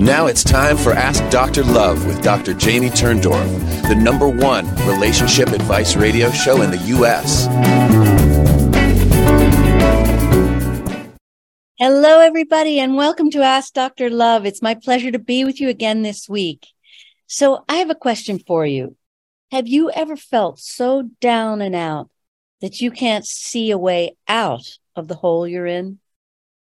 Now it's time for Ask Dr. Love with Dr. Jamie Turndorf, the number one relationship advice radio show in the U.S. Hello, everybody, and welcome to Ask Dr. Love. It's my pleasure to be with you again this week. So, I have a question for you. Have you ever felt so down and out that you can't see a way out of the hole you're in?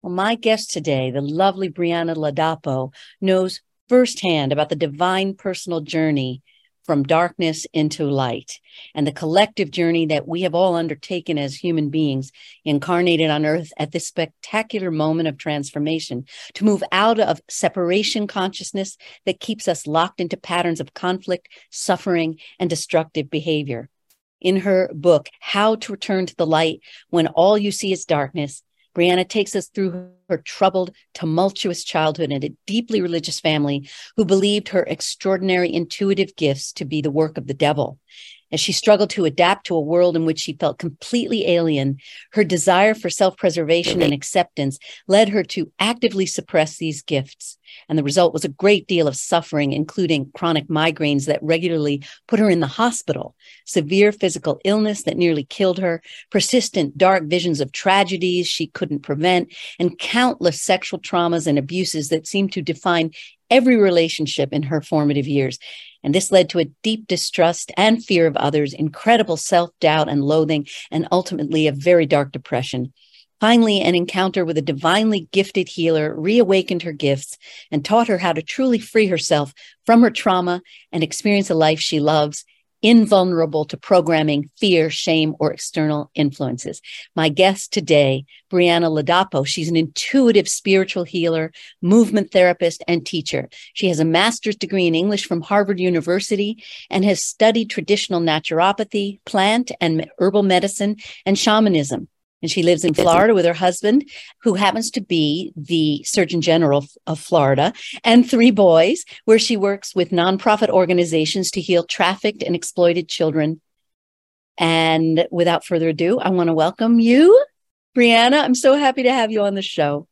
Well, my guest today, the lovely Brianna Ladapo, knows firsthand about the divine personal journey from darkness into light and the collective journey that we have all undertaken as human beings incarnated on earth at this spectacular moment of transformation to move out of separation consciousness that keeps us locked into patterns of conflict, suffering, and destructive behavior. In her book, How to Return to the Light When All You See is Darkness, Brianna takes us through her troubled, tumultuous childhood in a deeply religious family who believed her extraordinary intuitive gifts to be the work of the devil. As she struggled to adapt to a world in which she felt completely alien, her desire for self preservation and acceptance led her to actively suppress these gifts. And the result was a great deal of suffering, including chronic migraines that regularly put her in the hospital, severe physical illness that nearly killed her, persistent dark visions of tragedies she couldn't prevent, and countless sexual traumas and abuses that seemed to define every relationship in her formative years. And this led to a deep distrust and fear of others, incredible self doubt and loathing, and ultimately a very dark depression. Finally, an encounter with a divinely gifted healer reawakened her gifts and taught her how to truly free herself from her trauma and experience a life she loves invulnerable to programming, fear, shame, or external influences. My guest today, Brianna Ladapo, she's an intuitive spiritual healer, movement therapist, and teacher. She has a master's degree in English from Harvard University and has studied traditional naturopathy, plant and herbal medicine, and shamanism and she lives in Florida with her husband, who happens to be the Surgeon General of Florida, and three boys, where she works with nonprofit organizations to heal trafficked and exploited children. And without further ado, I want to welcome you, Brianna. I'm so happy to have you on the show.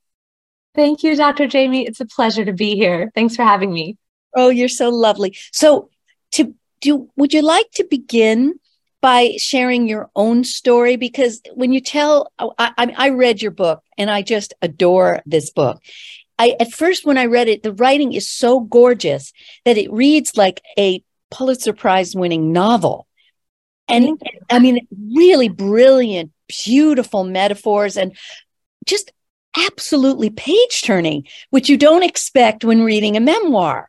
Thank you, Dr. Jamie. It's a pleasure to be here. Thanks for having me. Oh, you're so lovely. So, to do, would you like to begin by sharing your own story? Because when you tell oh, I, I, I, read your book and i just adore this book. I at first when i read it the writing is so gorgeous that it reads like a pulitzer prize winning novel. And i mean really brilliant beautiful metaphors and just absolutely page turning which you don't expect when reading a memoir.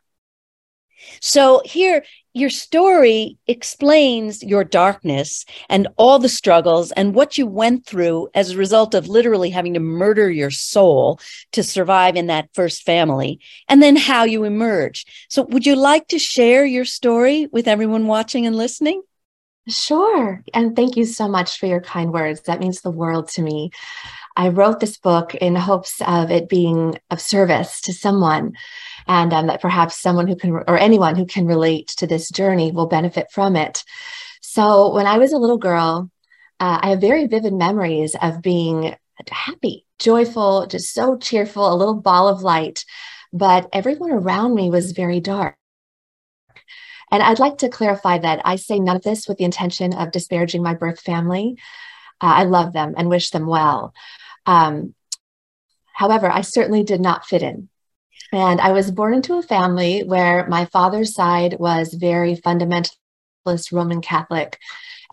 So here your story explains your darkness and all the struggles and what you went through as a result of literally having to murder your soul to survive in that first family, and then how you emerged. So, would you like to share your story with everyone watching and listening? Sure. And thank you so much for your kind words. That means the world to me. I wrote this book in hopes of it being of service to someone and um, that perhaps someone who can or anyone who can relate to this journey will benefit from it so when i was a little girl uh, i have very vivid memories of being happy joyful just so cheerful a little ball of light but everyone around me was very dark and I'd like to clarify that I say none of this with the intention of disparaging my birth family. Uh, I love them and wish them well. Um, however, I certainly did not fit in. And I was born into a family where my father's side was very fundamentalist Roman Catholic,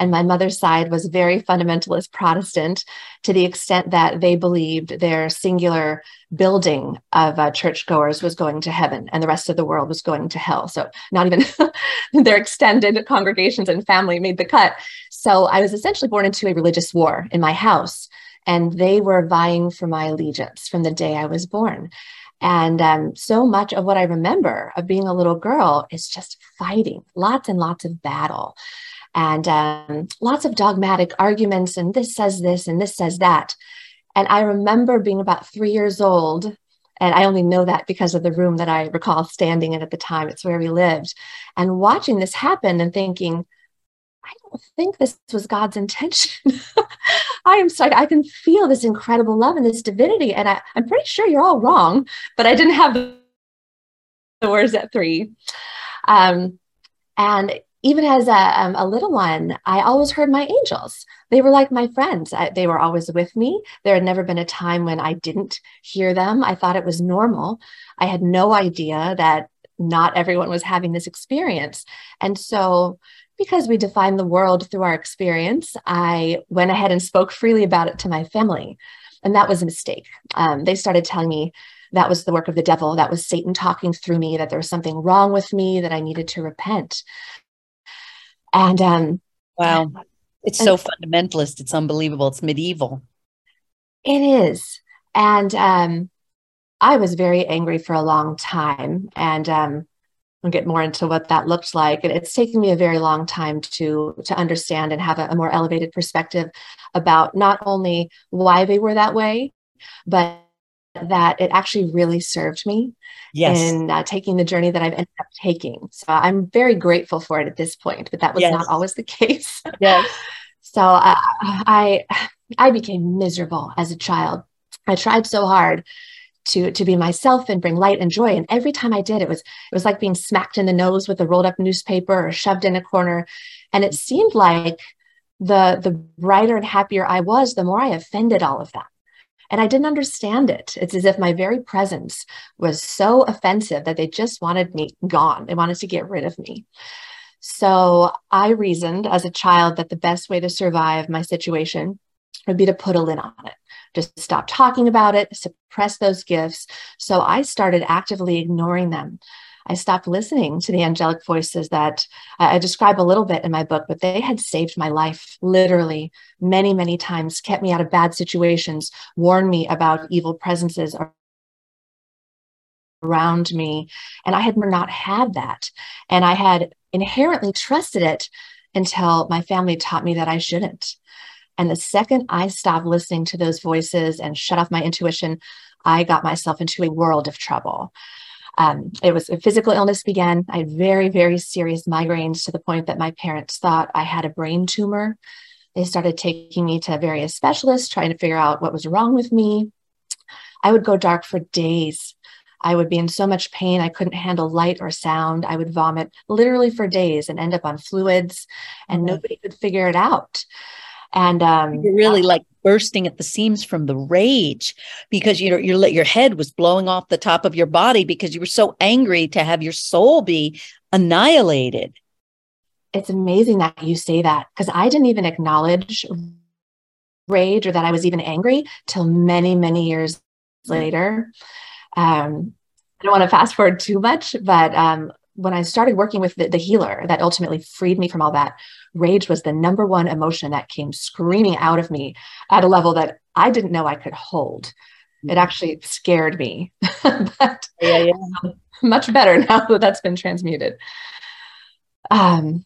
and my mother's side was very fundamentalist Protestant to the extent that they believed their singular building of uh, churchgoers was going to heaven and the rest of the world was going to hell. So, not even their extended congregations and family made the cut. So, I was essentially born into a religious war in my house, and they were vying for my allegiance from the day I was born. And um, so much of what I remember of being a little girl is just fighting, lots and lots of battle, and um, lots of dogmatic arguments. And this says this, and this says that. And I remember being about three years old. And I only know that because of the room that I recall standing in at the time. It's where we lived. And watching this happen and thinking, I don't think this was God's intention. I am sorry. I can feel this incredible love and this divinity. And I, I'm pretty sure you're all wrong, but I didn't have the doors at three. Um, and even as a, um, a, little one, I always heard my angels. They were like my friends. I, they were always with me. There had never been a time when I didn't hear them. I thought it was normal. I had no idea that not everyone was having this experience. And so, because we define the world through our experience, I went ahead and spoke freely about it to my family. And that was a mistake. Um, they started telling me that was the work of the devil, that was Satan talking through me, that there was something wrong with me, that I needed to repent. And um, wow, it's and, so fundamentalist. It's unbelievable. It's medieval. It is. And um, I was very angry for a long time. And um, I'll get more into what that looked like. And it's taken me a very long time to, to understand and have a, a more elevated perspective about not only why they were that way, but that it actually really served me yes. in uh, taking the journey that I've ended up taking. So I'm very grateful for it at this point, but that was yes. not always the case. Yes. so uh, I I became miserable as a child. I tried so hard to to be myself and bring light and joy and every time I did it was it was like being smacked in the nose with a rolled up newspaper or shoved in a corner and it seemed like the the brighter and happier I was the more I offended all of that and I didn't understand it. It's as if my very presence was so offensive that they just wanted me gone. They wanted to get rid of me. So I reasoned as a child that the best way to survive my situation would be to put a lid on it, just stop talking about it, suppress those gifts. So I started actively ignoring them. I stopped listening to the angelic voices that I describe a little bit in my book, but they had saved my life literally many, many times, kept me out of bad situations, warned me about evil presences around me. And I had not had that. And I had inherently trusted it until my family taught me that I shouldn't. And the second I stopped listening to those voices and shut off my intuition, I got myself into a world of trouble. Um, it was a physical illness began. I had very, very serious migraines to the point that my parents thought I had a brain tumor. They started taking me to various specialists, trying to figure out what was wrong with me. I would go dark for days. I would be in so much pain, I couldn't handle light or sound. I would vomit literally for days and end up on fluids, and mm-hmm. nobody could figure it out. And um, you're really like bursting at the seams from the rage because you know your your head was blowing off the top of your body because you were so angry to have your soul be annihilated. It's amazing that you say that because I didn't even acknowledge rage or that I was even angry till many many years later. Um, I don't want to fast forward too much, but um, when I started working with the, the, healer that ultimately freed me from all that, rage was the number one emotion that came screaming out of me at a level that I didn't know I could hold. It mm-hmm. actually scared me, but yeah, yeah. much better now that that's been transmuted. Um,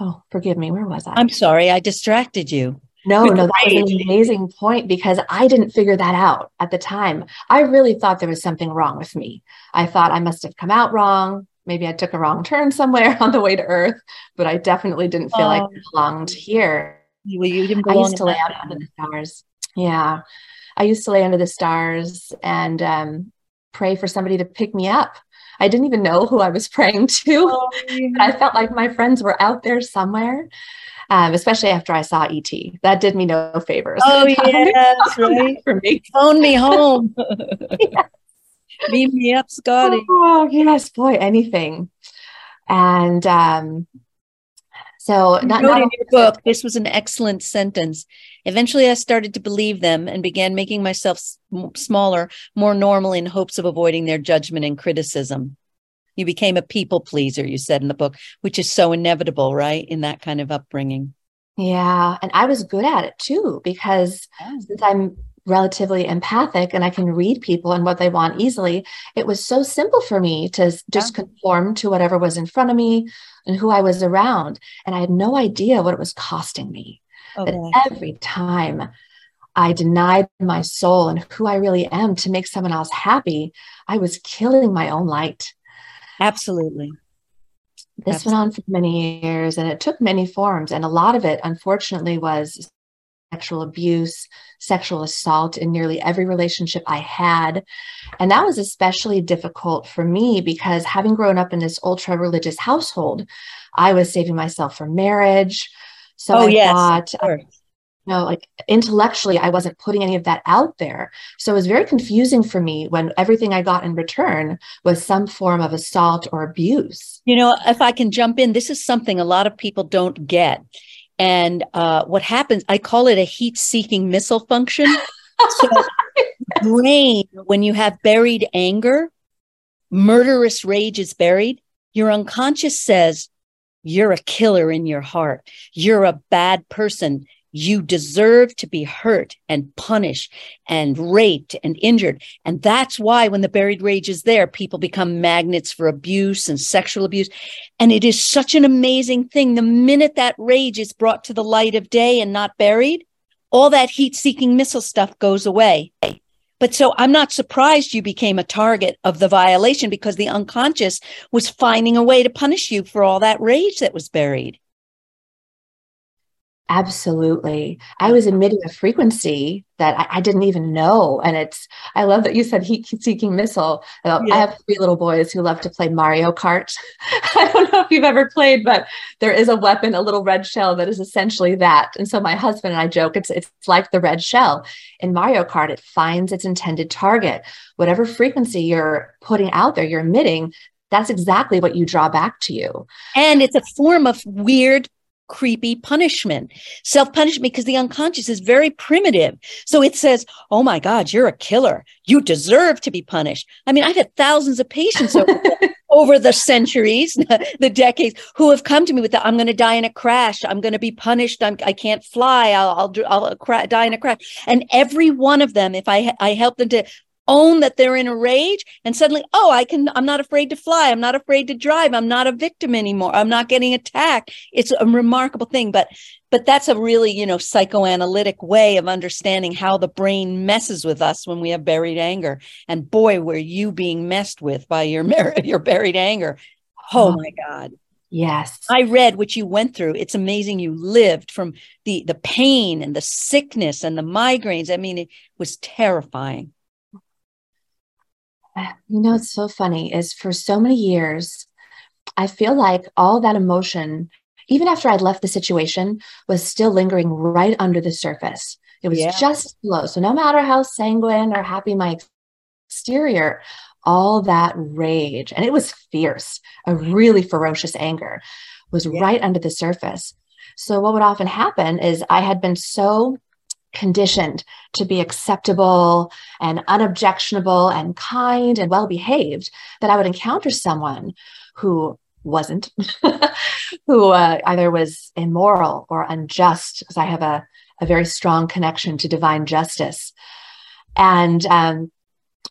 oh, forgive me. Where was I? I'm sorry, I distracted you. No, no, that was an amazing point because I didn't figure that out at the time. I really thought there was something wrong with me. I thought I must have come out wrong maybe I took a wrong turn somewhere on the way to Earth, but I definitely didn't feel like I belonged here. Well, you didn't I used to lay out under the stars. Yeah. I used to lay under the stars and um, pray for somebody to pick me up. I didn't even know who I was praying to. Oh, yeah. I felt like my friends were out there somewhere. Um, especially after I saw ET. That did me no favors. Oh yes, right. For me, phone me home. yeah. Beam me up, Scotty. Oh, yes, boy, anything. And um, so, not, not in your book, this was an excellent sentence. Eventually, I started to believe them and began making myself smaller, more normal in hopes of avoiding their judgment and criticism. You became a people pleaser, you said in the book, which is so inevitable, right? In that kind of upbringing. Yeah. And I was good at it too, because yeah. since I'm relatively empathic and I can read people and what they want easily, it was so simple for me to just yeah. conform to whatever was in front of me and who I was around. And I had no idea what it was costing me. Oh, okay. That every time I denied my soul and who I really am to make someone else happy, I was killing my own light. Absolutely. This Absolutely. went on for many years and it took many forms. And a lot of it, unfortunately, was sexual abuse, sexual assault in nearly every relationship I had. And that was especially difficult for me because having grown up in this ultra religious household, I was saving myself for marriage. So oh, I yes, thought, uh, you know, like intellectually, I wasn't putting any of that out there. So it was very confusing for me when everything I got in return was some form of assault or abuse. You know, if I can jump in, this is something a lot of people don't get. And uh, what happens, I call it a heat seeking missile function. so, brain, when you have buried anger, murderous rage is buried, your unconscious says, You're a killer in your heart. You're a bad person. You deserve to be hurt and punished and raped and injured. And that's why when the buried rage is there, people become magnets for abuse and sexual abuse. And it is such an amazing thing. The minute that rage is brought to the light of day and not buried, all that heat seeking missile stuff goes away. But so I'm not surprised you became a target of the violation because the unconscious was finding a way to punish you for all that rage that was buried. Absolutely. I was emitting a frequency that I, I, didn't even know. And it's, I love that you said heat seeking missile. Uh, yeah. I have three little boys who love to play Mario Kart. I don't know if you've ever played, but there is a weapon, a little red shell that is essentially that. And so my husband and I joke, it's, it's like the red shell. In Mario Kart, it finds its intended target. Whatever frequency you're putting out there, you're emitting, that's exactly what you draw back to you. And it's a form of weird creepy punishment, self punishment, because the unconscious is very primitive. So it says, Oh my God, you're a killer. You deserve to be punished. I mean, I've had thousands of patients over, the, over the centuries, the decades, who have come to me with that. I'm going to die in a crash. I'm going to be punished. I'm, I can't fly. I'll, I'll, I'll cra- die in a crash. And every one of them, if I, I help them to own that they're in a rage and suddenly oh i can i'm not afraid to fly i'm not afraid to drive i'm not a victim anymore i'm not getting attacked it's a remarkable thing but but that's a really you know psychoanalytic way of understanding how the brain messes with us when we have buried anger and boy were you being messed with by your your buried anger oh my god Yes. I read what you went through. It's amazing you lived from the the pain and the sickness and the migraines. I mean, it was terrifying. You know, it's so funny is for so many years, I feel like all that emotion, even after I'd left the situation, was still lingering right under the surface. It was yeah. just low. So no matter how sanguine or happy my exterior, all that rage, and it was fierce, a really ferocious anger, was yeah. right under the surface. So what would often happen is I had been so conditioned to be acceptable and unobjectionable and kind and well behaved that I would encounter someone who wasn't, who uh, either was immoral or unjust, because I have a, a very strong connection to divine justice. And um,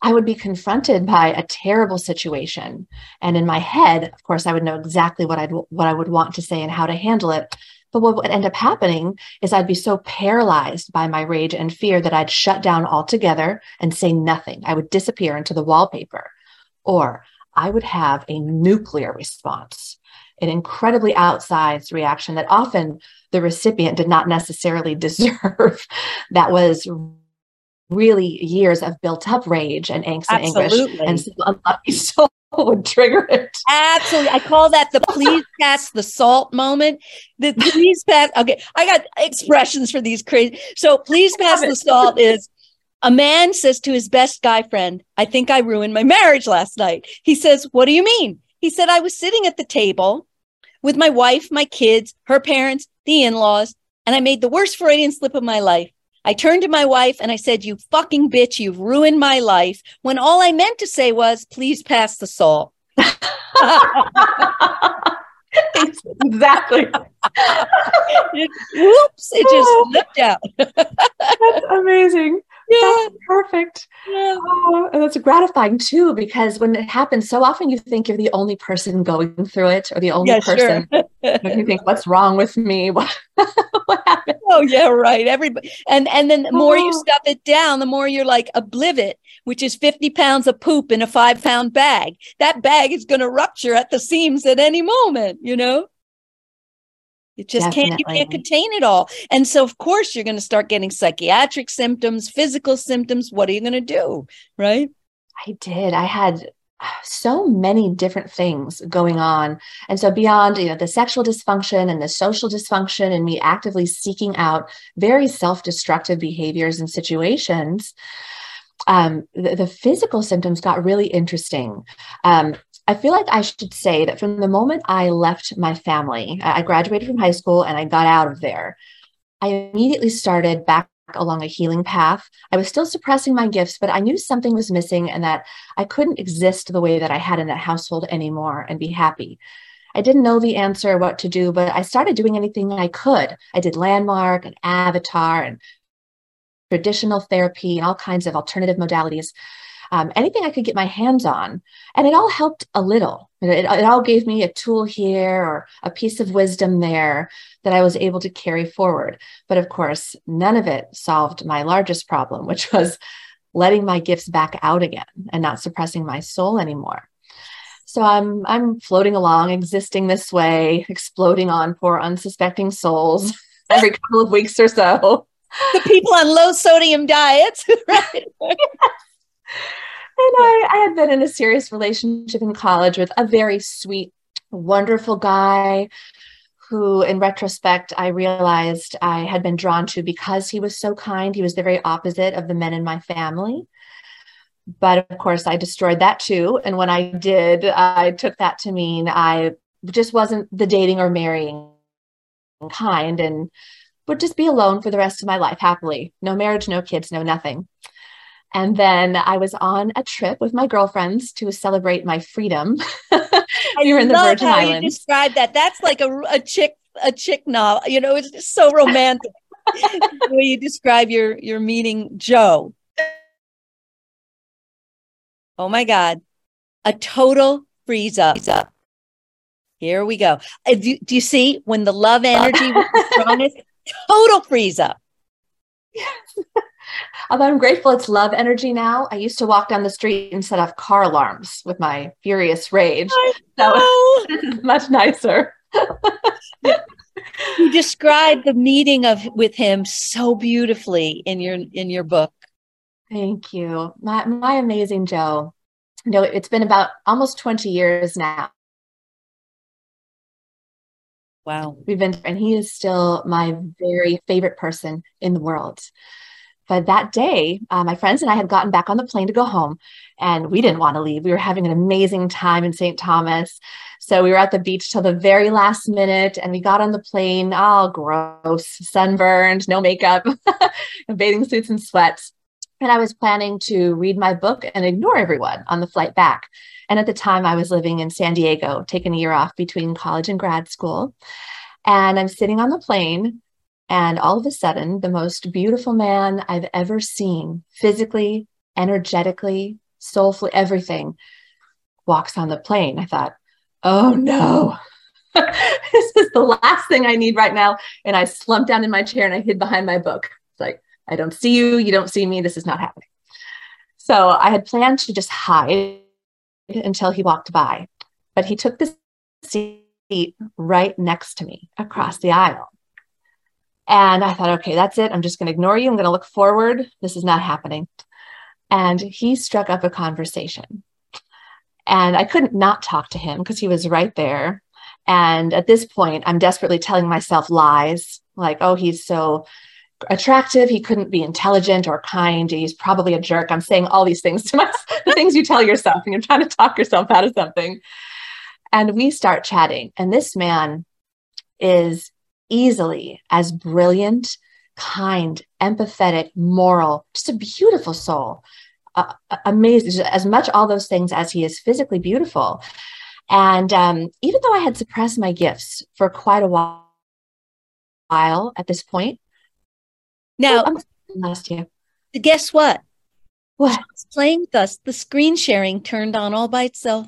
I would be confronted by a terrible situation. And in my head, of course, I would know exactly what I'd what I would want to say and how to handle it. But what would end up happening is I'd be so paralyzed by my rage and fear that I'd shut down altogether and say nothing. I would disappear into the wallpaper, or I would have a nuclear response, an incredibly outsized reaction that often the recipient did not necessarily deserve. that was really years of built up rage and angst Absolutely. and anguish and some unlucky soul would trigger it. Absolutely. I call that the please pass the salt moment. The please pass. Okay. I got expressions for these crazy. So please pass the salt is a man says to his best guy friend, I think I ruined my marriage last night. He says, What do you mean? He said, I was sitting at the table with my wife, my kids, her parents, the in laws, and I made the worst Freudian slip of my life. I turned to my wife and I said, You fucking bitch, you've ruined my life. When all I meant to say was, Please pass the salt. exactly. it, whoops, it just oh. slipped out. That's amazing yeah. That's perfect. Yeah. Oh, and it's gratifying too, because when it happens, so often you think you're the only person going through it or the only yeah, person. Sure. you think, what's wrong with me? What, what happened? Oh, yeah, right. Everybody. And, and then the more oh. you stuff it down, the more you're like obliviate, which is 50 pounds of poop in a five pound bag. That bag is going to rupture at the seams at any moment, you know? You just can't you can't contain it all. And so of course you're going to start getting psychiatric symptoms, physical symptoms. What are you going to do? Right? I did. I had so many different things going on. And so beyond, you know, the sexual dysfunction and the social dysfunction and me actively seeking out very self-destructive behaviors and situations, um, the, the, physical symptoms got really interesting. Um, I feel like I should say that from the moment I left my family, I graduated from high school and I got out of there, I immediately started back along a healing path. I was still suppressing my gifts, but I knew something was missing and that I couldn't exist the way that I had in that household anymore and be happy. I didn't know the answer, or what to do, but I started doing anything I could. I did landmark and avatar and traditional therapy and all kinds of alternative modalities um, anything I could get my hands on. And it all helped a little. It, it, all gave me a tool here or a piece of wisdom there that I was able to carry forward. But of course, none of it solved my largest problem, which was letting my gifts back out again and not suppressing my soul anymore. So I'm I'm floating along, existing this way, exploding on poor unsuspecting souls every couple of weeks or so. The people on low sodium diets, right? I, I had been in a serious relationship in college with a very sweet, wonderful guy who, in retrospect, I realized I had been drawn to because he was so kind. He was the very opposite of the men in my family. But of course, I destroyed that too. And when I did, I took that to mean I just wasn't the dating or marrying kind and would just be alone for the rest of my life happily. No marriage, no kids, no nothing. And then I was on a trip with my girlfriends to celebrate my freedom. we were in the Virgin how Islands. You describe that. That's like a, a chick a chick novel. You know, it's just so romantic. the way you describe your your meeting Joe. Oh my God, a total freeze up. Here we go. Uh, do, do you see when the love energy was the strongest? Total freeze up. Yes. Although I'm grateful it's love energy now. I used to walk down the street and set off car alarms with my furious rage. So this is much nicer. you described the meeting of with him so beautifully in your in your book. Thank you. My my amazing Joe. You know, it's been about almost 20 years now. Wow. We've been and he is still my very favorite person in the world. But that day, uh, my friends and I had gotten back on the plane to go home, and we didn't want to leave. We were having an amazing time in St. Thomas. So we were at the beach till the very last minute, and we got on the plane, all gross, sunburned, no makeup, bathing suits and sweats. And I was planning to read my book and ignore everyone on the flight back. And at the time, I was living in San Diego, taking a year off between college and grad school. And I'm sitting on the plane and all of a sudden, the most beautiful man I've ever seen, physically, energetically, soulfully, everything, walks on the plane. I thought, oh no, this is the last thing I need right now. And I slumped down in my chair and I hid behind my book. It's like, I don't see you. You don't see me. This is not happening. So I had planned to just hide until he walked by, but he took the seat right next to me across the aisle. And I thought, okay, that's it. I'm just going to ignore you. I'm going to look forward. This is not happening. And he struck up a conversation. And I couldn't not talk to him because he was right there. And at this point, I'm desperately telling myself lies like, oh, he's so attractive. He couldn't be intelligent or kind. He's probably a jerk. I'm saying all these things to myself, the things you tell yourself and you're trying to talk yourself out of something. And we start chatting. And this man is easily as brilliant, kind, empathetic, moral, just a beautiful soul. Uh, amazing, as much all those things as he is physically beautiful. And um, even though I had suppressed my gifts for quite a while, at this point, now oh, last year, guess what? What? playing with us. The screen sharing turned on all by itself.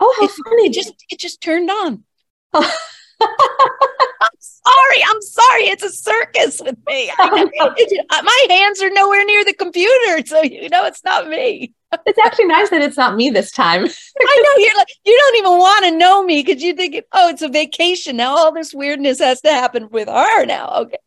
Oh, how it, funny! It just it just turned on. I'm sorry. I'm sorry. It's a circus with me. my hands are nowhere near the computer, so you know it's not me. it's actually nice that it's not me this time. I know you're like you don't even want to know me because you think oh it's a vacation now all this weirdness has to happen with her now. Okay.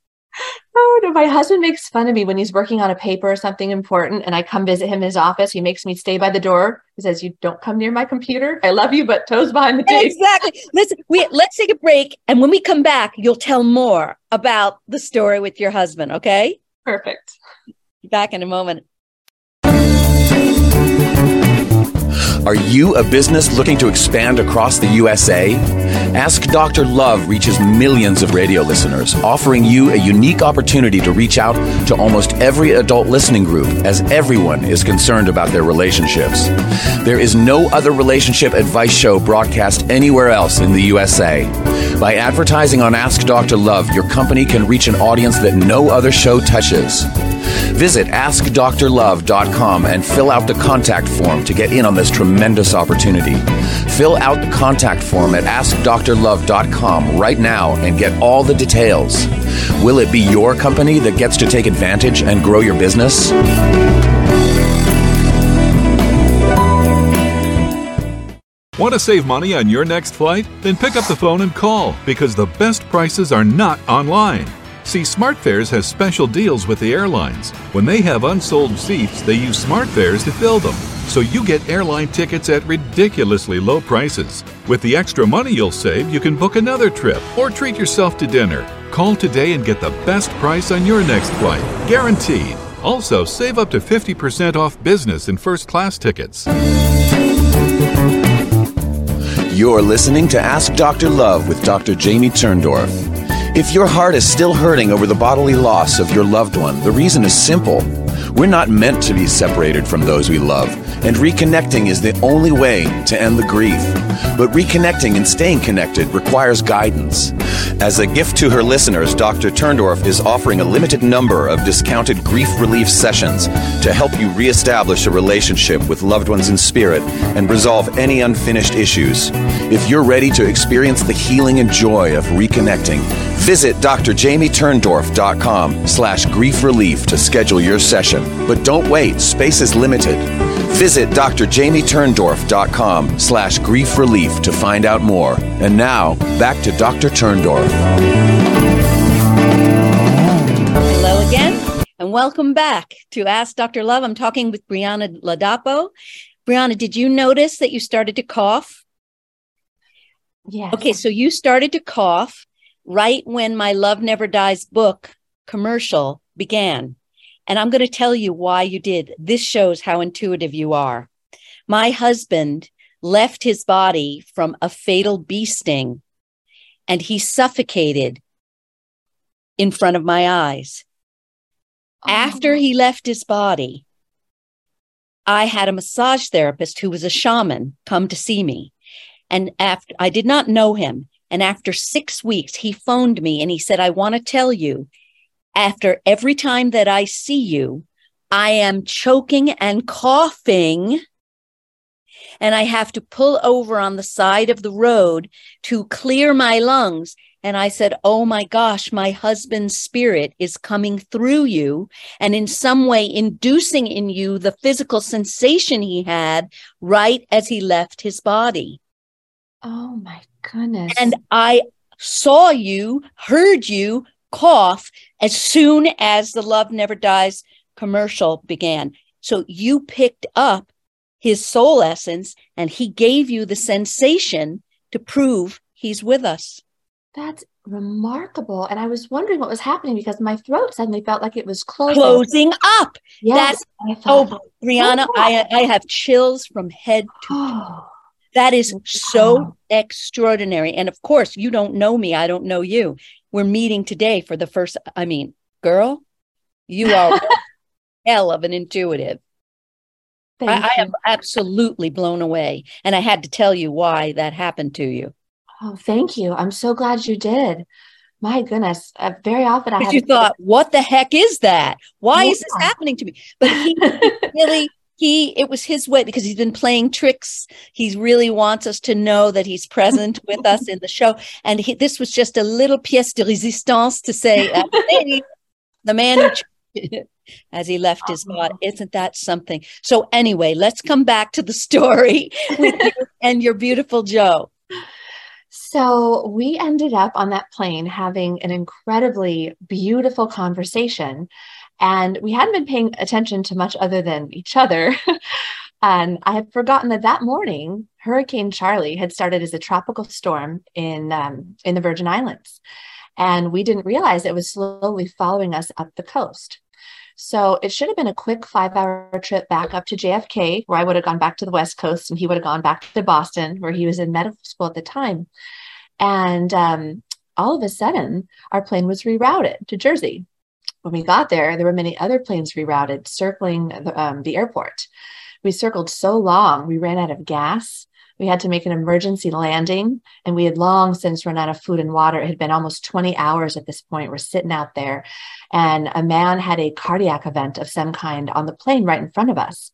Oh no, my husband makes fun of me when he's working on a paper or something important and I come visit him in his office. He makes me stay by the door. He says, You don't come near my computer. I love you, but toes behind the tape. Exactly. Let's we let's take a break. And when we come back, you'll tell more about the story with your husband. Okay. Perfect. Back in a moment. Are you a business looking to expand across the USA? Ask Dr. Love reaches millions of radio listeners, offering you a unique opportunity to reach out to almost every adult listening group as everyone is concerned about their relationships. There is no other relationship advice show broadcast anywhere else in the USA. By advertising on Ask Dr. Love, your company can reach an audience that no other show touches. Visit AskDrLove.com and fill out the contact form to get in on this tremendous opportunity. Fill out the contact form at AskDrLove.com right now and get all the details. Will it be your company that gets to take advantage and grow your business? Want to save money on your next flight? Then pick up the phone and call because the best prices are not online. See, SmartFares has special deals with the airlines. When they have unsold seats, they use SmartFares to fill them. So you get airline tickets at ridiculously low prices. With the extra money you'll save, you can book another trip or treat yourself to dinner. Call today and get the best price on your next flight, guaranteed. Also, save up to 50% off business and first class tickets. You're listening to Ask Dr. Love with Dr. Jamie Turndorf. If your heart is still hurting over the bodily loss of your loved one, the reason is simple. We're not meant to be separated from those we love, and reconnecting is the only way to end the grief. But reconnecting and staying connected requires guidance. As a gift to her listeners, Dr. Turndorf is offering a limited number of discounted grief relief sessions to help you reestablish a relationship with loved ones in spirit and resolve any unfinished issues. If you're ready to experience the healing and joy of reconnecting, visit drjamieturndorf.com slash grief relief to schedule your session. But don't wait, space is limited. Visit drjamieturndorf.com slash grief relief to find out more. And now, back to Dr. Turndorf. Hello again, and welcome back to Ask Dr. Love. I'm talking with Brianna Ladapo. Brianna, did you notice that you started to cough? Yeah. Okay, so you started to cough right when my Love Never Dies book commercial began. And I'm going to tell you why you did. This shows how intuitive you are. My husband left his body from a fatal bee sting and he suffocated in front of my eyes. Oh. After he left his body, I had a massage therapist who was a shaman come to see me. And after I did not know him. And after six weeks, he phoned me and he said, I want to tell you, after every time that I see you, I am choking and coughing. And I have to pull over on the side of the road to clear my lungs. And I said, Oh my gosh, my husband's spirit is coming through you and in some way inducing in you the physical sensation he had right as he left his body. Oh my goodness. And I saw you, heard you cough as soon as the Love Never Dies commercial began. So you picked up his soul essence and he gave you the sensation to prove he's with us. That's remarkable. And I was wondering what was happening because my throat suddenly felt like it was closing. Closing up. Yes. That's, oh, Brianna, oh. I, I have chills from head to Oh, That is so extraordinary. And of course, you don't know me. I don't know you. We're meeting today for the first, I mean, girl, you are hell of an intuitive. I, I am absolutely blown away. And I had to tell you why that happened to you. Oh, thank you. I'm so glad you did. My goodness. Uh, very often I have you thought, what the heck is that? Why is this happening to me? But he really, he, it was his way because he's been playing tricks. He really wants us to know that he's present with us in the show. And he, this was just a little pièce de résistance to say, uh, the man who, as he left his body. Isn't that something? So, anyway, let's come back to the story with you and your beautiful Joe. So, we ended up on that plane having an incredibly beautiful conversation. And we hadn't been paying attention to much other than each other. and I had forgotten that that morning, Hurricane Charley had started as a tropical storm in, um, in the Virgin Islands. And we didn't realize it was slowly following us up the coast. So it should have been a quick five hour trip back up to JFK, where I would have gone back to the West Coast and he would have gone back to Boston, where he was in medical school at the time. And um, all of a sudden, our plane was rerouted to Jersey. When we got there, there were many other planes rerouted circling the, um, the airport. We circled so long, we ran out of gas. We had to make an emergency landing, and we had long since run out of food and water. It had been almost 20 hours at this point. We're sitting out there, and a man had a cardiac event of some kind on the plane right in front of us.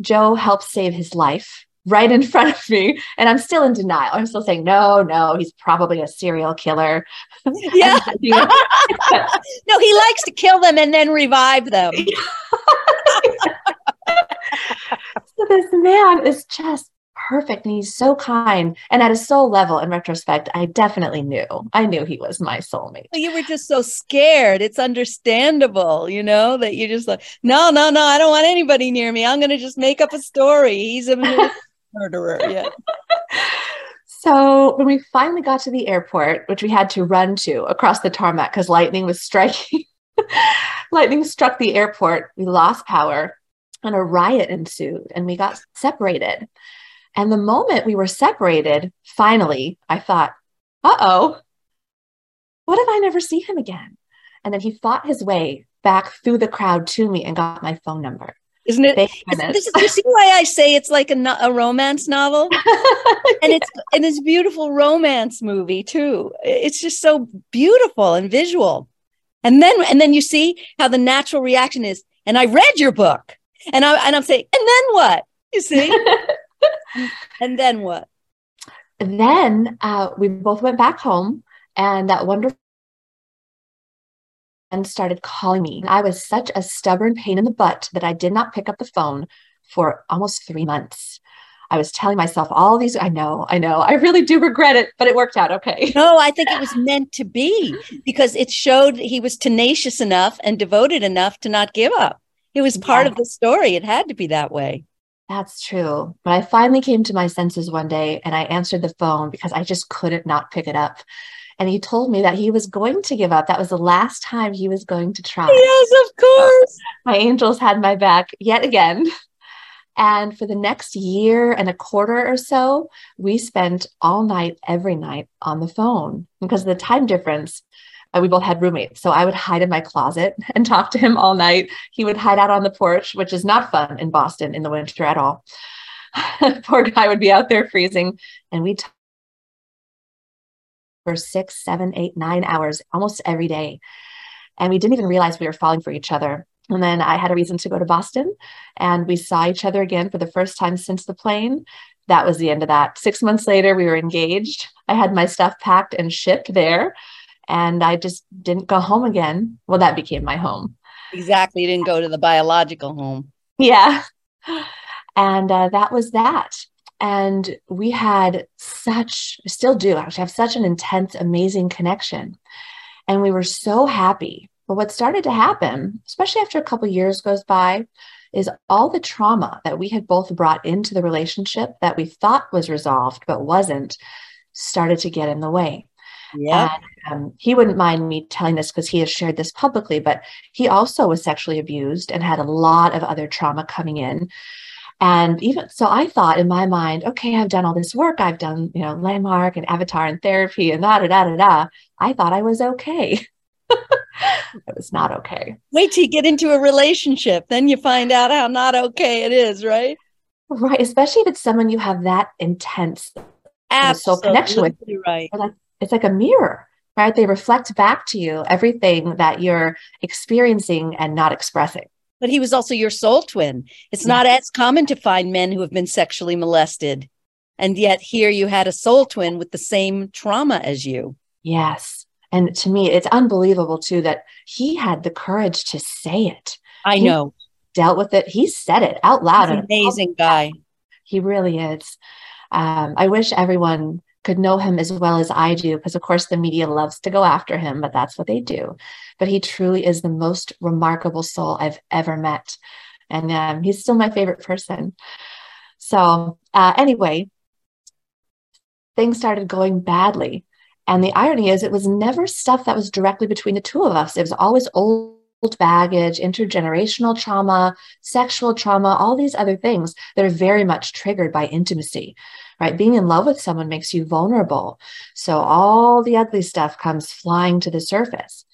Joe helped save his life right in front of me, and I'm still in denial. I'm still saying, no, no, he's probably a serial killer. Yeah. no, he likes to kill them and then revive them. so this man is just perfect and he's so kind. And at a soul level, in retrospect, I definitely knew. I knew he was my soulmate. You were just so scared. It's understandable, you know, that you're just like, no, no, no, I don't want anybody near me. I'm going to just make up a story. He's a murderer. Yeah. So when we finally got to the airport, which we had to run to across the tarmac because lightning was striking, lightning struck the airport. We lost power and a riot ensued and we got separated. And the moment we were separated, finally, I thought, uh oh, what if I never see him again? And then he fought his way back through the crowd to me and got my phone number. Isn't it? This is, you see why I say it's like a, a romance novel, and it's and it's beautiful romance movie too. It's just so beautiful and visual, and then and then you see how the natural reaction is. And I read your book, and I and I'm saying, and then what? You see, and then what? Then uh, we both went back home, and that wonderful and started calling me. I was such a stubborn pain in the butt that I did not pick up the phone for almost three months. I was telling myself all these. I know, I know, I really do regret it, but it worked out okay. No, I think it was meant to be because it showed he was tenacious enough and devoted enough to not give up. It was part yeah. of the story. It had to be that way. That's true. But I finally came to my senses one day and I answered the phone because I just couldn't not pick it up. And he told me that he was going to give up. That was the last time he was going to try. Yes, of course. My angels had my back yet again. And for the next year and a quarter or so, we spent all night, every night on the phone because of the time difference. Uh, we both had roommates. So I would hide in my closet and talk to him all night. He would hide out on the porch, which is not fun in Boston in the winter at all. Poor guy would be out there freezing. And we talked for six, seven, eight, nine hours almost every day. And we didn't even realize we were falling for each other. And then I had a reason to go to Boston and we saw each other again for the first time since the plane. That was the end of that. Six months later, we were engaged. I had my stuff packed and shipped there and I just didn't go home again. Well, that became my home. Exactly. You didn't go to the biological home. Yeah. And uh, that was that. And we had such, still do actually have such an intense, amazing connection. And we were so happy. But what started to happen, especially after a couple years goes by, is all the trauma that we had both brought into the relationship that we thought was resolved but wasn't started to get in the way. Yeah. Um, he wouldn't mind me telling this because he has shared this publicly, but he also was sexually abused and had a lot of other trauma coming in. And even so, I thought in my mind, okay, I've done all this work. I've done, you know, landmark and avatar and therapy and da da da da da. I thought I was okay. it was not okay. Wait till you get into a relationship, then you find out how not okay it is, right? Right, especially if it's someone you have that intense soul connection with. Right. It's like a mirror, right? They reflect back to you everything that you're experiencing and not expressing but he was also your soul twin. It's not as common to find men who have been sexually molested. And yet here you had a soul twin with the same trauma as you. Yes. And to me, it's unbelievable too that he had the courage to say it. I He know. Dealt with it. He said it out loud. An amazing guy. He really is. Um, I wish everyone could know him as well as I do, because of course the media loves to go after him, but that's what they do. But he truly is the most remarkable soul I've ever met. And um, he's still my favorite person. So, uh, anyway, things started going badly. And the irony is, it was never stuff that was directly between the two of us. It was always old baggage, intergenerational trauma, sexual trauma, all these other things that are very much triggered by intimacy, right? Being in love with someone makes you vulnerable. So all the ugly stuff comes flying to the surface.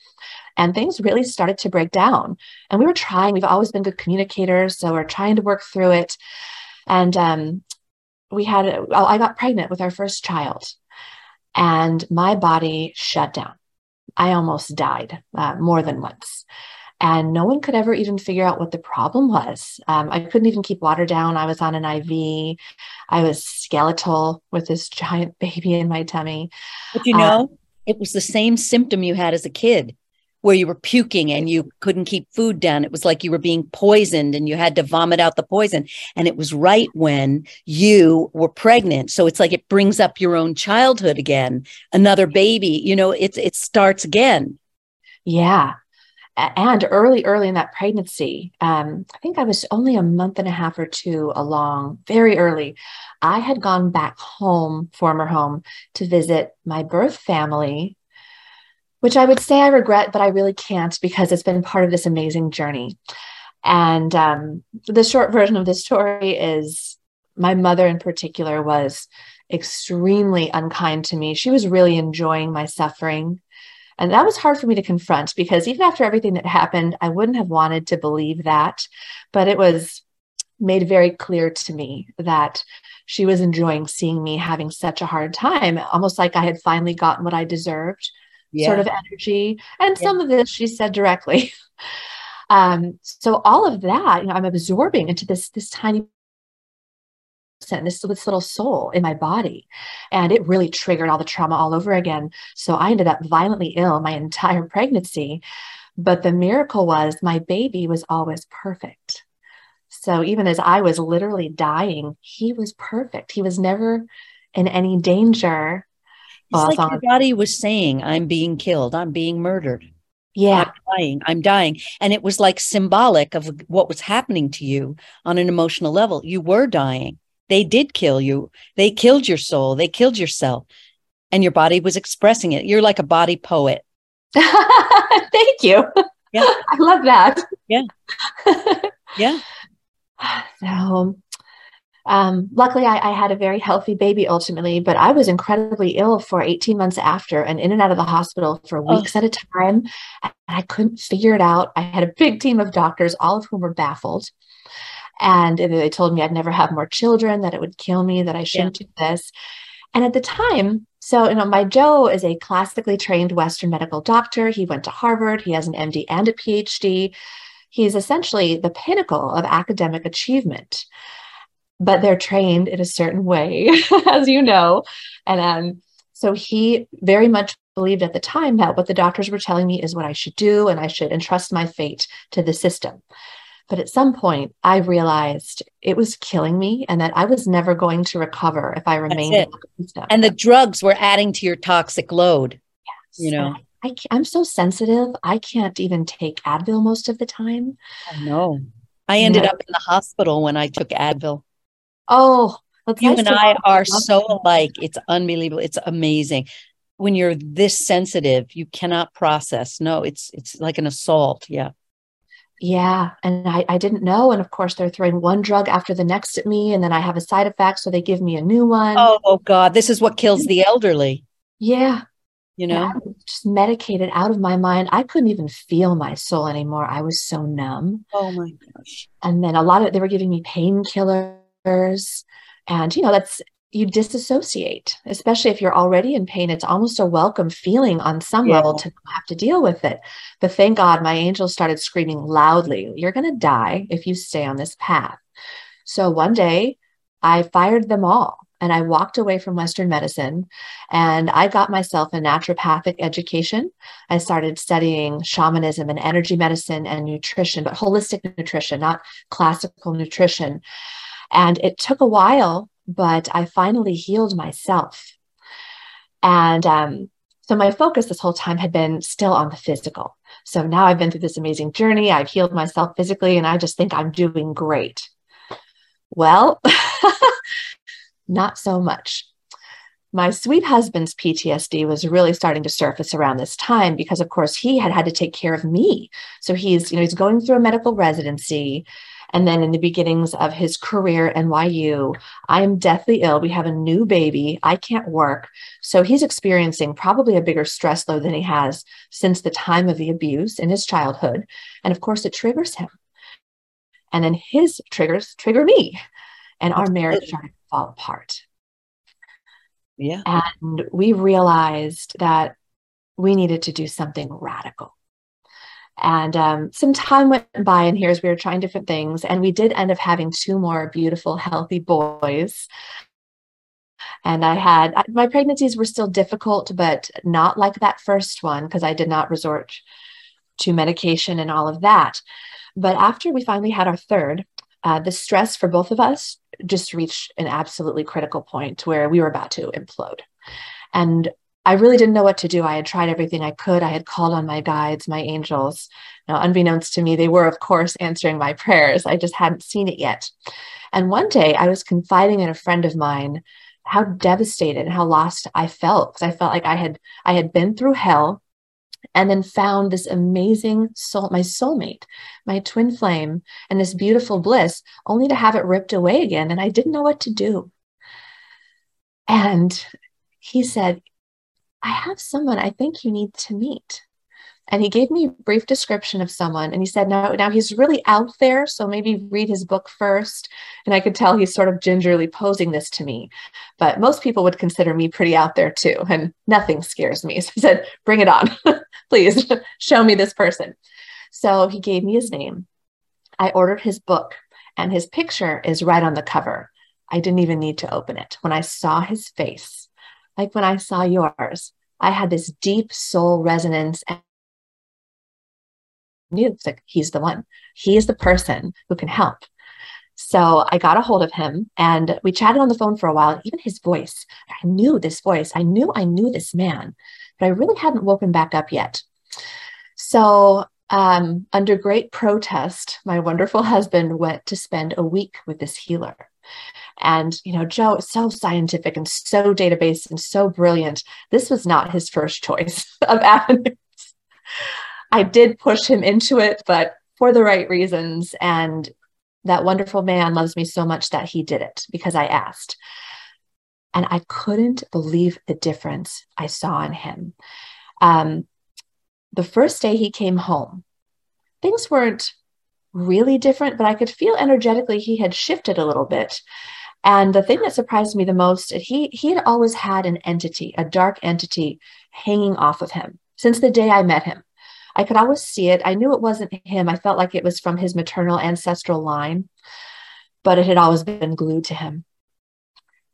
And things really started to break down. And we were trying, we've always been good communicators. So we're trying to work through it. And um, we had, oh, I got pregnant with our first child, and my body shut down. I almost died uh, more than once. And no one could ever even figure out what the problem was. Um, I couldn't even keep water down. I was on an IV. I was skeletal with this giant baby in my tummy. But you Uh, know, it was the same symptom you had as a kid where you were puking and you couldn't keep food down. It was like you were being poisoned and you had to vomit out the poison. And it was right when you were pregnant. So it's like it brings up your own childhood again, another baby, you know, it's it starts again. Yeah. And early, early in that pregnancy, um, I think I was only a month and a half or two along, very early. I had gone back home, former home, to visit my birth family, which I would say I regret, but I really can't because it's been part of this amazing journey. And um, the short version of this story is my mother, in particular, was extremely unkind to me. She was really enjoying my suffering. And that was hard for me to confront because even after everything that happened, I wouldn't have wanted to believe that. But it was made very clear to me that she was enjoying seeing me having such a hard time, almost like I had finally gotten what I deserved, sort of energy. And Yeah. some of this she said directly. um, so all of that, you know, I'm absorbing into this this tiny this, this little soul in my body. And it really triggered all the trauma all over again. So I ended up violently ill my entire pregnancy. But the miracle was my baby was always perfect. So even as I was literally dying, he was perfect. He was never in any danger. It's Well, like on- your body was saying, I'm being killed, I'm being murdered. Yeah. I'm dying. I'm dying. And it was like symbolic of what was happening to you on an emotional level. You were dying. They did kill you. They killed your soul. They killed yourself. And your body was expressing it. You're like a body poet. Thank you. Yeah. I love that. Yeah. Yeah. so um, luckily I, I had a very healthy baby ultimately but i was incredibly ill for 18 months after and in and out of the hospital for Oh. weeks at a time and i couldn't figure it out i had a big team of doctors all of whom were baffled and they told me i'd never have more children that it would kill me that i shouldn't do this. And at the time so you know my joe is a classically trained western medical doctor. He went to harvard. He has an md and a phd he's essentially the pinnacle of academic achievement. But they're trained in a certain way as you know. And um, so he very much believed at the time that what the doctors were telling me is what i should do and i should entrust my fate to the system but at some point i realized it was killing me and that i was never going to recover if i remained in And the drugs were adding to your toxic load. Yes. you know. I, I'm so sensitive i can't even take advil most of the time I know. I ended up in the hospital when I took Advil. oh You nice and I are so alike. It's unbelievable. It's amazing. When you're this sensitive, you cannot process. No, it's it's like an assault. Yeah. Yeah. And I, I didn't know. And of course, they're throwing one drug after the next at me. And then I have a side effect. So they give me a new one. Oh, oh God, this is what kills the elderly. yeah. You know. Just medicated out of my mind. I couldn't even feel my soul anymore. I was so numb. Oh my gosh. And then a lot of they were giving me painkillers. And, you know, that's you disassociate, especially if you're already in pain. It's almost a welcome feeling on some Yeah. level to have to deal with it. But thank God my angels started screaming loudly, You're going to die if you stay on this path. So one day I fired them all and I walked away from Western medicine and I got myself a naturopathic education. I started studying shamanism and energy medicine and nutrition, but holistic nutrition, not classical nutrition. And it took a while, but I finally healed myself. And um, so my focus this whole time had been still on the physical. So now I've been through this amazing journey. I've healed myself physically, and I just think I'm doing great. Well, not so much. My sweet husband's PTSD was really starting to surface around this time because, of course, he had had to take care of me. So he's, you know, he's going through a medical residency. And then in the beginnings of his career at NYU, I am deathly ill. We have a new baby. I can't work. So he's experiencing probably a bigger stress load than he has since the time of the abuse in his childhood. And of course, it triggers him. And then his triggers trigger me. And our marriage started to fall apart. Yeah. And we realized that we needed to do something radical. And um, some time went by, and here's we were trying different things, and we did end up having two more beautiful, healthy boys. And I had my pregnancies were still difficult, but not like that first one because I did not resort to medication and all of that. But after we finally had our third, uh, the stress for both of us just reached an absolutely critical point where we were about to implode. And I really didn't know what to do. I had tried everything I could. I had called on my guides, my angels. Now, unbeknownst to me, they were, of course, answering my prayers. I just hadn't seen it yet. And one day I was confiding in a friend of mine how devastated and how lost I felt because I felt like I had I had been through hell and then found this amazing soul, my soulmate, my twin flame, and this beautiful bliss, only to have it ripped away again. And I didn't know what to do. And he said, I have someone I think you need to meet. And he gave me a brief description of someone. And he said, now, now he's really out there. So maybe read his book first. And I could tell he's sort of gingerly posing this to me. But most people would consider me pretty out there too. And nothing scares me. So he said, bring it on. Please show me this person. So he gave me his name. I ordered his book, and his picture is right on the cover. I didn't even need to open it. When I saw his face, like when I saw yours, I had this deep soul resonance and knew like he's the one. He is the person who can help. So I got a hold of him and we chatted on the phone for a while. Even his voice, I knew this voice. I knew I knew this man, but I really hadn't woken back up yet. So, um, under great protest, my wonderful husband went to spend a week with this healer. And, you know, Joe is so scientific and so database and so brilliant. This was not his first choice of avenues. I did push him into it, but for the right reasons. And that wonderful man loves me so much that he did it because I asked. And I couldn't believe the difference I saw in him. Um, the first day he came home, things weren't really different, but I could feel energetically he had shifted a little bit. And the thing that surprised me the most, he he had always had an entity, a dark entity hanging off of him since the day I met him. I could always see it. I knew it wasn't him. I felt like it was from his maternal ancestral line, but it had always been glued to him.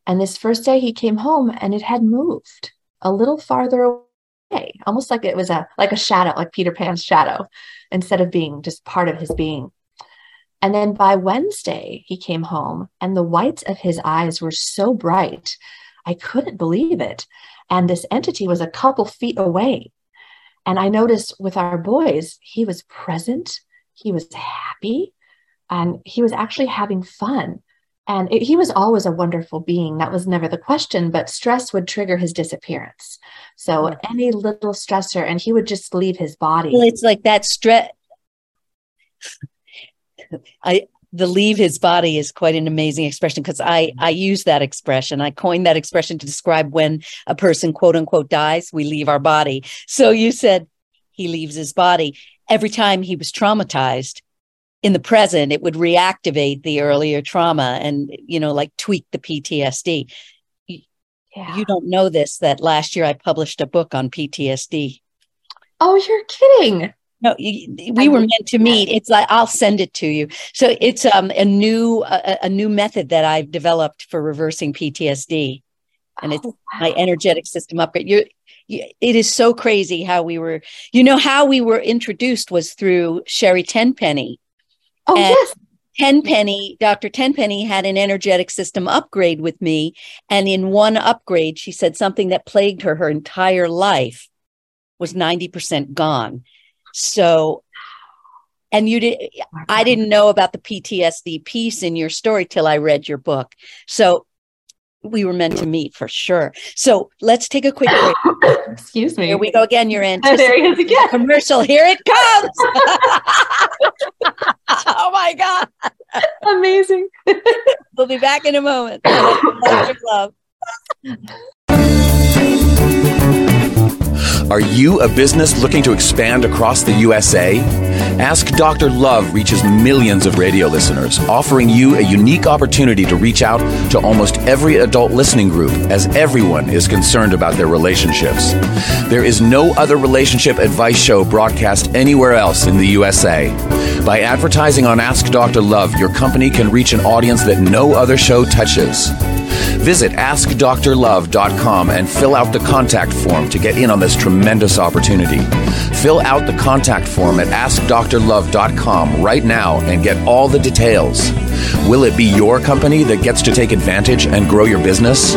And this first day he came home and it had moved a little farther away, almost like it was a like a shadow, like Peter Pan's shadow, instead of being just part of his being. And then by Wednesday, he came home and the whites of his eyes were so bright. I couldn't believe it. And this entity was a couple feet away. And I noticed with our boys, he was present, he was happy, and he was actually having fun. And it, he was always a wonderful being. That was never the question, but stress would trigger his disappearance. So any little stressor, and he would just leave his body. Well, it's like that stress. I the leave his body is quite an amazing expression because I I use that expression. I coined that expression to describe when a person quote unquote dies, we leave our body. So you said he leaves his body. Every time he was traumatized in the present, it would reactivate the earlier trauma and you know like tweak the PTSD. Yeah. You don't know this that last year I published a book on PTSD. Oh, you're kidding. No, you, we were meant to meet. It's like I'll send it to you. So it's um, a new a, a new method that I've developed for reversing PTSD, and it's oh, wow. my energetic system upgrade. You, you, it is so crazy how we were. You know how we were introduced was through Sherri Tenpenny. Oh and yes. Tenpenny, Dr. Tenpenny had an energetic system upgrade with me. And in one upgrade, she said something that plagued her her entire life was 90% gone. So, and you did, I didn't know about the PTSD piece in your story till I read your book. So we were meant to meet for sure. So let's take a quick break. Excuse me. Here we go again. You're in. there he is again. Commercial. Here it comes. oh my God. Amazing. we'll be back in a moment. Love. Are you a business looking to expand across the USA? Ask Dr. Love reaches millions of radio listeners, offering you a unique opportunity to reach out to almost every adult listening group, as everyone is concerned about their relationships. There is no other relationship advice show broadcast anywhere else in the USA. By advertising on Ask Dr. Love, your company can reach an audience that no other show touches. Visit AskDrLove.com and fill out the contact form to get in on this tremendous opportunity. Fill out the contact form at AskDrLove.com right now and get all the details. Will it be your company that gets to take advantage and grow your business?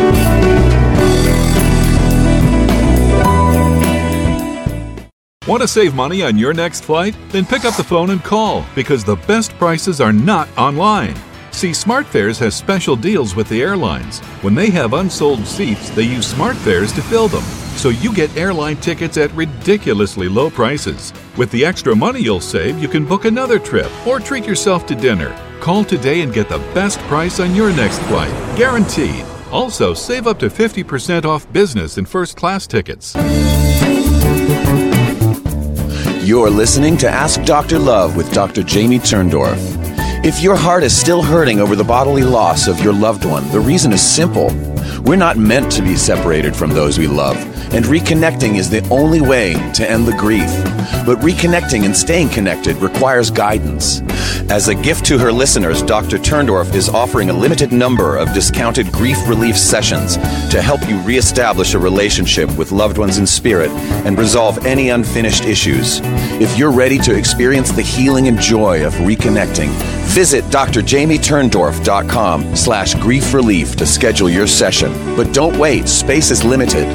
Want to save money on your next flight? Then pick up the phone and call because the best prices are not online. See, SmartFares has special deals with the airlines. When they have unsold seats, they use SmartFares to fill them. So you get airline tickets at ridiculously low prices. With the extra money you'll save, you can book another trip or treat yourself to dinner. Call today and get the best price on your next flight, guaranteed. Also, save up to 50% off business and first class tickets. You're listening to Ask Dr. Love with Dr. Jamie Turndorf. If your heart is still hurting over the bodily loss of your loved one, the reason is simple. We're not meant to be separated from those we love, and reconnecting is the only way to end the grief. But reconnecting and staying connected requires guidance. As a gift to her listeners, Dr. Turndorf is offering a limited number of discounted grief relief sessions to help you reestablish a relationship with loved ones in spirit and resolve any unfinished issues. If you're ready to experience the healing and joy of reconnecting, visit drjamieturndorf.com slash grief relief to schedule your session. But don't wait, space is limited.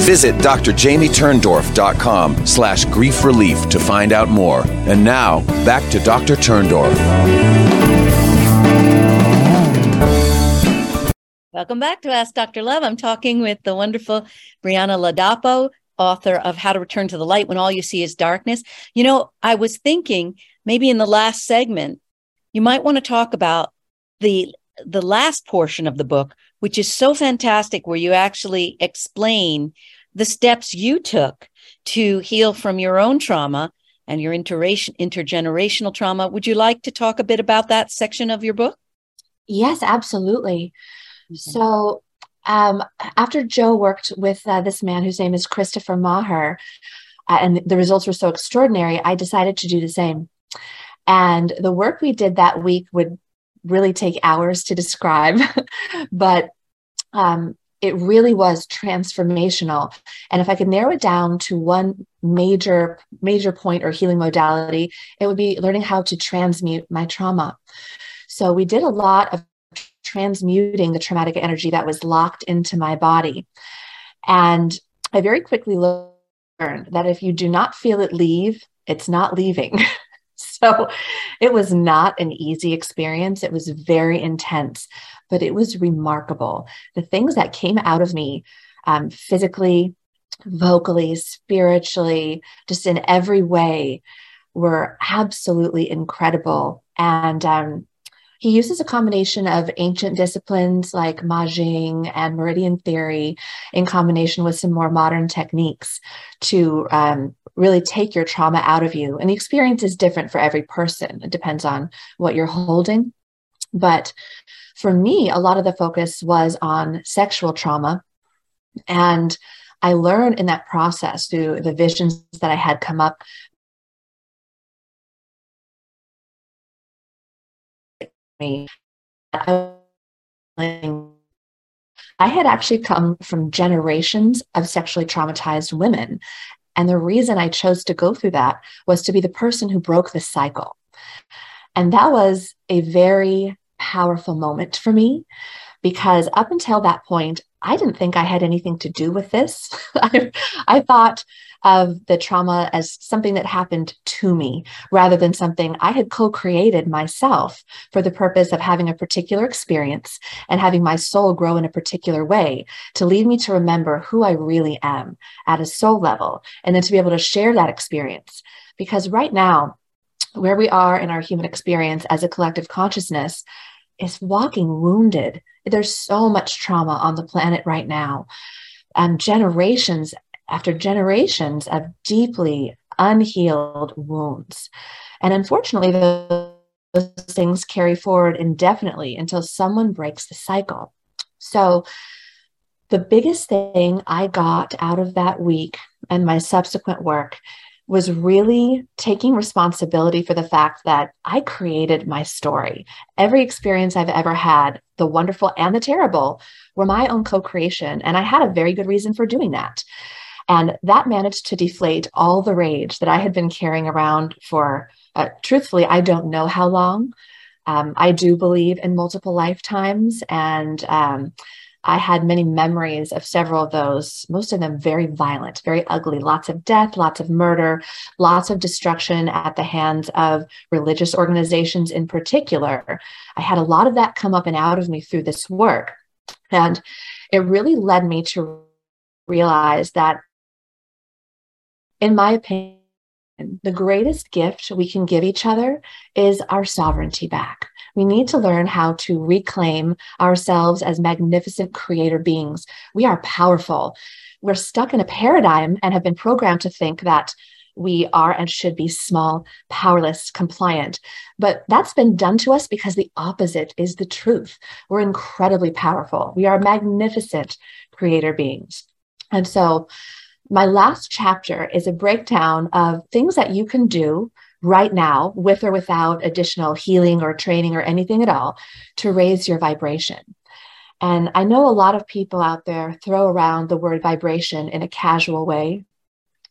Visit drjamieturndorf.com slash grief relief to find out more. And now, back to Dr. Turndorf. Welcome back to Ask Dr. Love. I'm talking with the wonderful Brianna Ladapo, author of How to Return to the Light When All You See Is Darkness. You know, I was thinking maybe in the last segment, you might want to talk about the the last portion of the book, which is so fantastic, where you actually explain the steps you took to heal from your own trauma and your intergenerational trauma. Would you like to talk a bit about that section of your book? Yes, absolutely. Mm-hmm. So, um, after Joe worked with uh, this man whose name is Christopher Maher, uh, and the results were so extraordinary, I decided to do the same. And the work we did that week would really take hours to describe, but um, it really was transformational. And if I could narrow it down to one major, major point or healing modality, it would be learning how to transmute my trauma. So we did a lot of transmuting the traumatic energy that was locked into my body. And I very quickly learned that if you do not feel it leave, it's not leaving. so it was not an easy experience. It was very intense, but it was remarkable. The things that came out of me um, physically, vocally, spiritually, just in every way were absolutely incredible. And um, he uses a combination of ancient disciplines like Majing and Meridian theory in combination with some more modern techniques to um, really take your trauma out of you. And the experience is different for every person, it depends on what you're holding. But for me, a lot of the focus was on sexual trauma. And I learned in that process through the visions that I had come up me. I had actually come from generations of sexually traumatized women. And the reason I chose to go through that was to be the person who broke the cycle. And that was a very powerful moment for me because up until that point, I didn't think I had anything to do with this. I, I thought of the trauma as something that happened to me rather than something I had co created myself for the purpose of having a particular experience and having my soul grow in a particular way to lead me to remember who I really am at a soul level and then to be able to share that experience. Because right now, where we are in our human experience as a collective consciousness is walking wounded. There's so much trauma on the planet right now. Um, generations after generations of deeply unhealed wounds. And unfortunately, those, those things carry forward indefinitely until someone breaks the cycle. So, the biggest thing I got out of that week and my subsequent work was really taking responsibility for the fact that I created my story. Every experience I've ever had, the wonderful and the terrible, were my own co creation. And I had a very good reason for doing that. And that managed to deflate all the rage that I had been carrying around for, uh, truthfully, I don't know how long. Um, I do believe in multiple lifetimes. And um, I had many memories of several of those, most of them very violent, very ugly, lots of death, lots of murder, lots of destruction at the hands of religious organizations in particular. I had a lot of that come up and out of me through this work. And it really led me to realize that, in my opinion, the greatest gift we can give each other is our sovereignty back. We need to learn how to reclaim ourselves as magnificent creator beings. We are powerful. We're stuck in a paradigm and have been programmed to think that we are and should be small, powerless, compliant. But that's been done to us because the opposite is the truth. We're incredibly powerful. We are magnificent creator beings. And so, my last chapter is a breakdown of things that you can do right now, with or without additional healing or training or anything at all, to raise your vibration. And I know a lot of people out there throw around the word vibration in a casual way.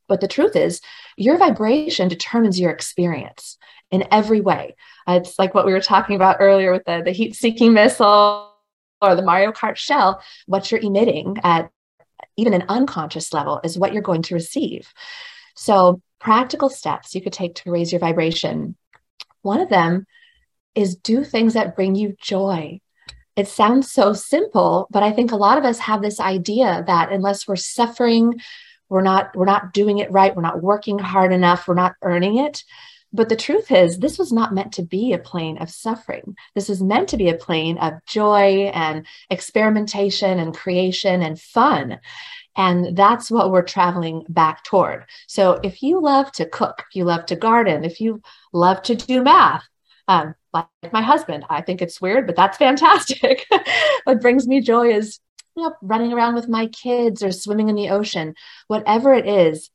But the truth is, your vibration determines your experience in every way. Uh, it's like what we were talking about earlier with the, the heat seeking missile or the Mario Kart shell. What you're emitting at even an unconscious level is what you're going to receive. So, practical steps you could take to raise your vibration. One of them is do things that bring you joy. It sounds so simple, but I think a lot of us have this idea that unless we're suffering, we're not we're not doing it right, we're not working hard enough, we're not earning it. But the truth is, this was not meant to be a plane of suffering. This is meant to be a plane of joy and experimentation and creation and fun. And that's what we're traveling back toward. So if you love to cook, if you love to garden, if you love to do math, um, like my husband, I think it's weird, but that's fantastic. what brings me joy is you know, running around with my kids or swimming in the ocean, whatever it is,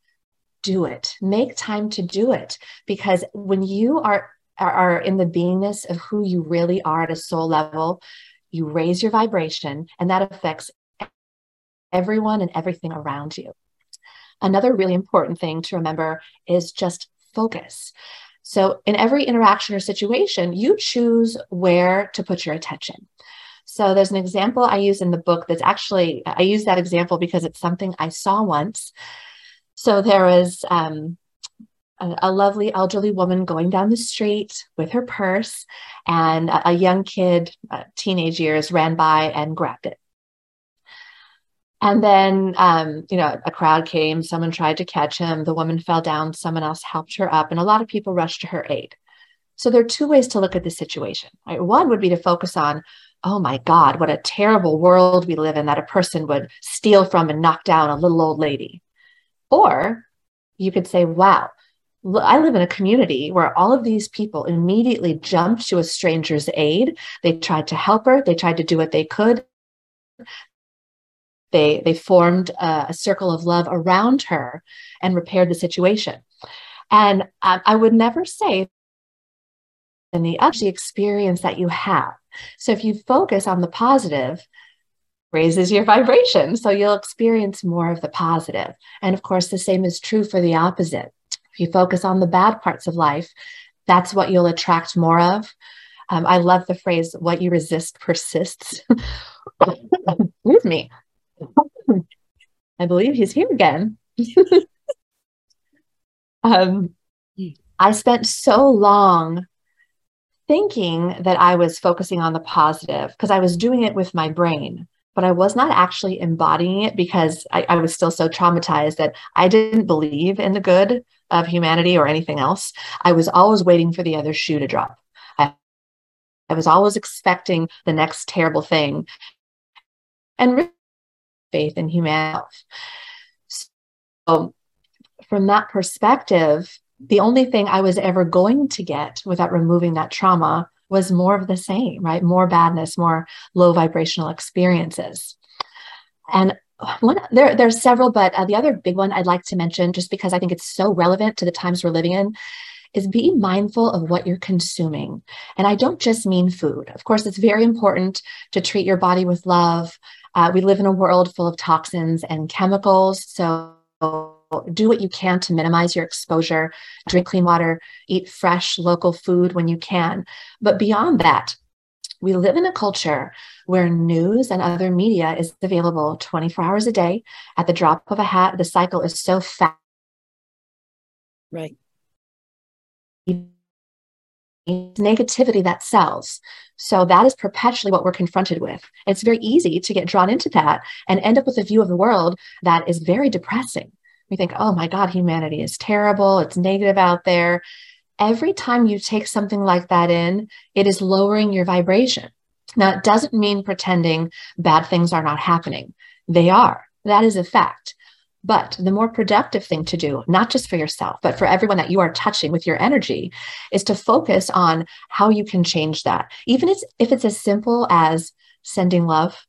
do it. Make time to do it. Because when you are, are, in the beingness of who you really are at a soul level, you raise your vibration and that affects everyone and everything around you. Another really important thing to remember is just focus. So, in every interaction or situation, you choose where to put your attention. So, there's an example I use in the book that's actually, I use that example because it's something I saw once. So, there was um, a, a, lovely elderly woman going down the street with her purse, and a, a young kid, uh, teenage years, ran by and grabbed it. And then, um, you know, a crowd came, someone tried to catch him, the woman fell down, someone else helped her up, and a lot of people rushed to her aid. So there are two ways to look at the situation. Right? One would be to focus on, oh my God, what a terrible world we live in that a person would steal from and knock down a little old lady. Or you could say, wow, I live in a community where all of these people immediately jumped to a stranger's aid. They tried to help her, they tried to do what they could. They, they formed a, a circle of love around her and repaired the situation. And I, I would never say in the actually experience that you have. So if you focus on the positive, raises your vibration. So you'll experience more of the positive. And of course, the same is true for the opposite. If you focus on the bad parts of life, that's what you'll attract more of. Um, I love the phrase, what you resist persists. Excuse me. I believe he's here again. um, I spent so long thinking that I was focusing on the positive because I was doing it with my brain, but I was not actually embodying it because I, I, was still so traumatized that I didn't believe in the good of humanity or anything else. I was always waiting for the other shoe to drop. I, I was always expecting the next terrible thing and faith in humanity. So, from that perspective, the only thing I was ever going to get without removing that trauma was more of the same, right? More badness, more low vibrational experiences. And one there there's several, but uh, the other big one I'd like to mention, just because I think it's so relevant to the times we're living in, is be mindful of what you're consuming. And I don't just mean food. Of course, it's very important to treat your body with love. Uh, we live in a world full of toxins and chemicals, so do what you can to minimize your exposure, drink clean water, eat fresh local food when you can. But beyond that, we live in a culture where news and other media is available 24 hours a day at the drop of a hat. The cycle is so fast. Right. Negativity that sells. So that is perpetually what we're confronted with. It's very easy to get drawn into that and end up with a view of the world that is very depressing we think, oh my God, humanity is terrible. It's negative out there. Every time you take something like that in, it is lowering your vibration. Now, it doesn't mean pretending bad things are not happening. They are. That is a fact. But the more productive thing to do, not just for yourself, but for everyone that you are touching with your energy, is to focus on how you can change that. Even if it's as simple as sending love,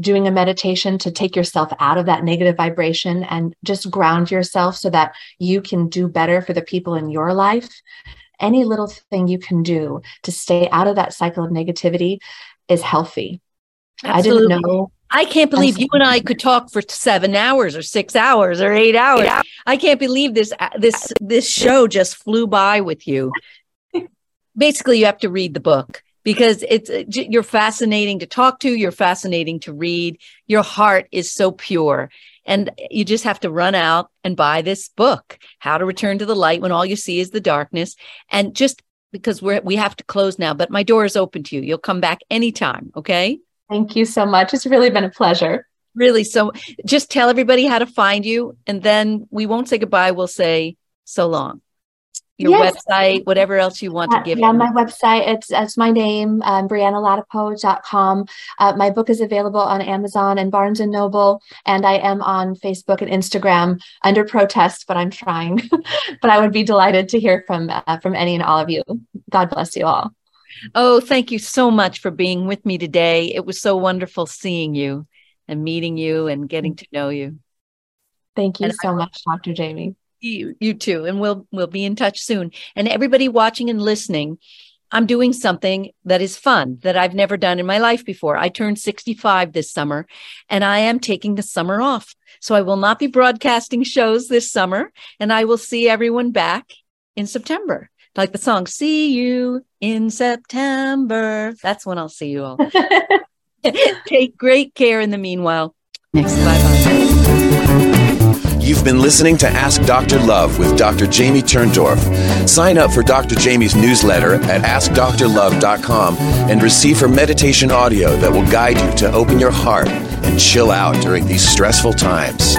doing a meditation to take yourself out of that negative vibration and just ground yourself so that you can do better for the people in your life. Any little thing you can do to stay out of that cycle of negativity is healthy. Absolutely. I didn't know. I can't believe you and I could talk for seven hours or six hours or eight hours. I can't believe this uh, this this show just flew by with you. Basically, you have to read the book because it's uh, you're fascinating to talk to you're fascinating to read. Your heart is so pure. And you just have to run out and buy this book how to return to the light when all you see is the darkness. And just because we're we have to close now but my door is open to you. You'll come back anytime okay? Thank you so much. It's really been a pleasure. Really so just tell everybody how to find you and then we won't say goodbye. We'll say so long your yes. website, whatever else you want to give. Yeah, them. my website, it's, it's my name, um, BriannaLadapo.com. Uh, my book is available on Amazon and Barnes and Noble, and I am on Facebook and Instagram under protest, but I'm trying. but I would be delighted to hear from uh, from any and all of you. God bless you all. Oh, thank you so much for being with me today. It was so wonderful seeing you and meeting you and getting to know you. Thank you and so I, much, Dr. Jamie you you too and we'll we'll be in touch soon. And everybody watching and listening i'm doing something that is fun that i've never done in my life before. I turned 65 this summer and i am taking the summer off. So i will not be broadcasting shows this summer and i will see everyone back in september. Like the song see you in september. That's when i'll see you all. Take great care in the meanwhile. Next bye bye You've been listening to Ask Dr. Love with Dr. Jamie Turndorf. Sign up for Dr. Jamie's newsletter at AskDrLove.com and receive her meditation audio that will guide you to open your heart and chill out during these stressful times.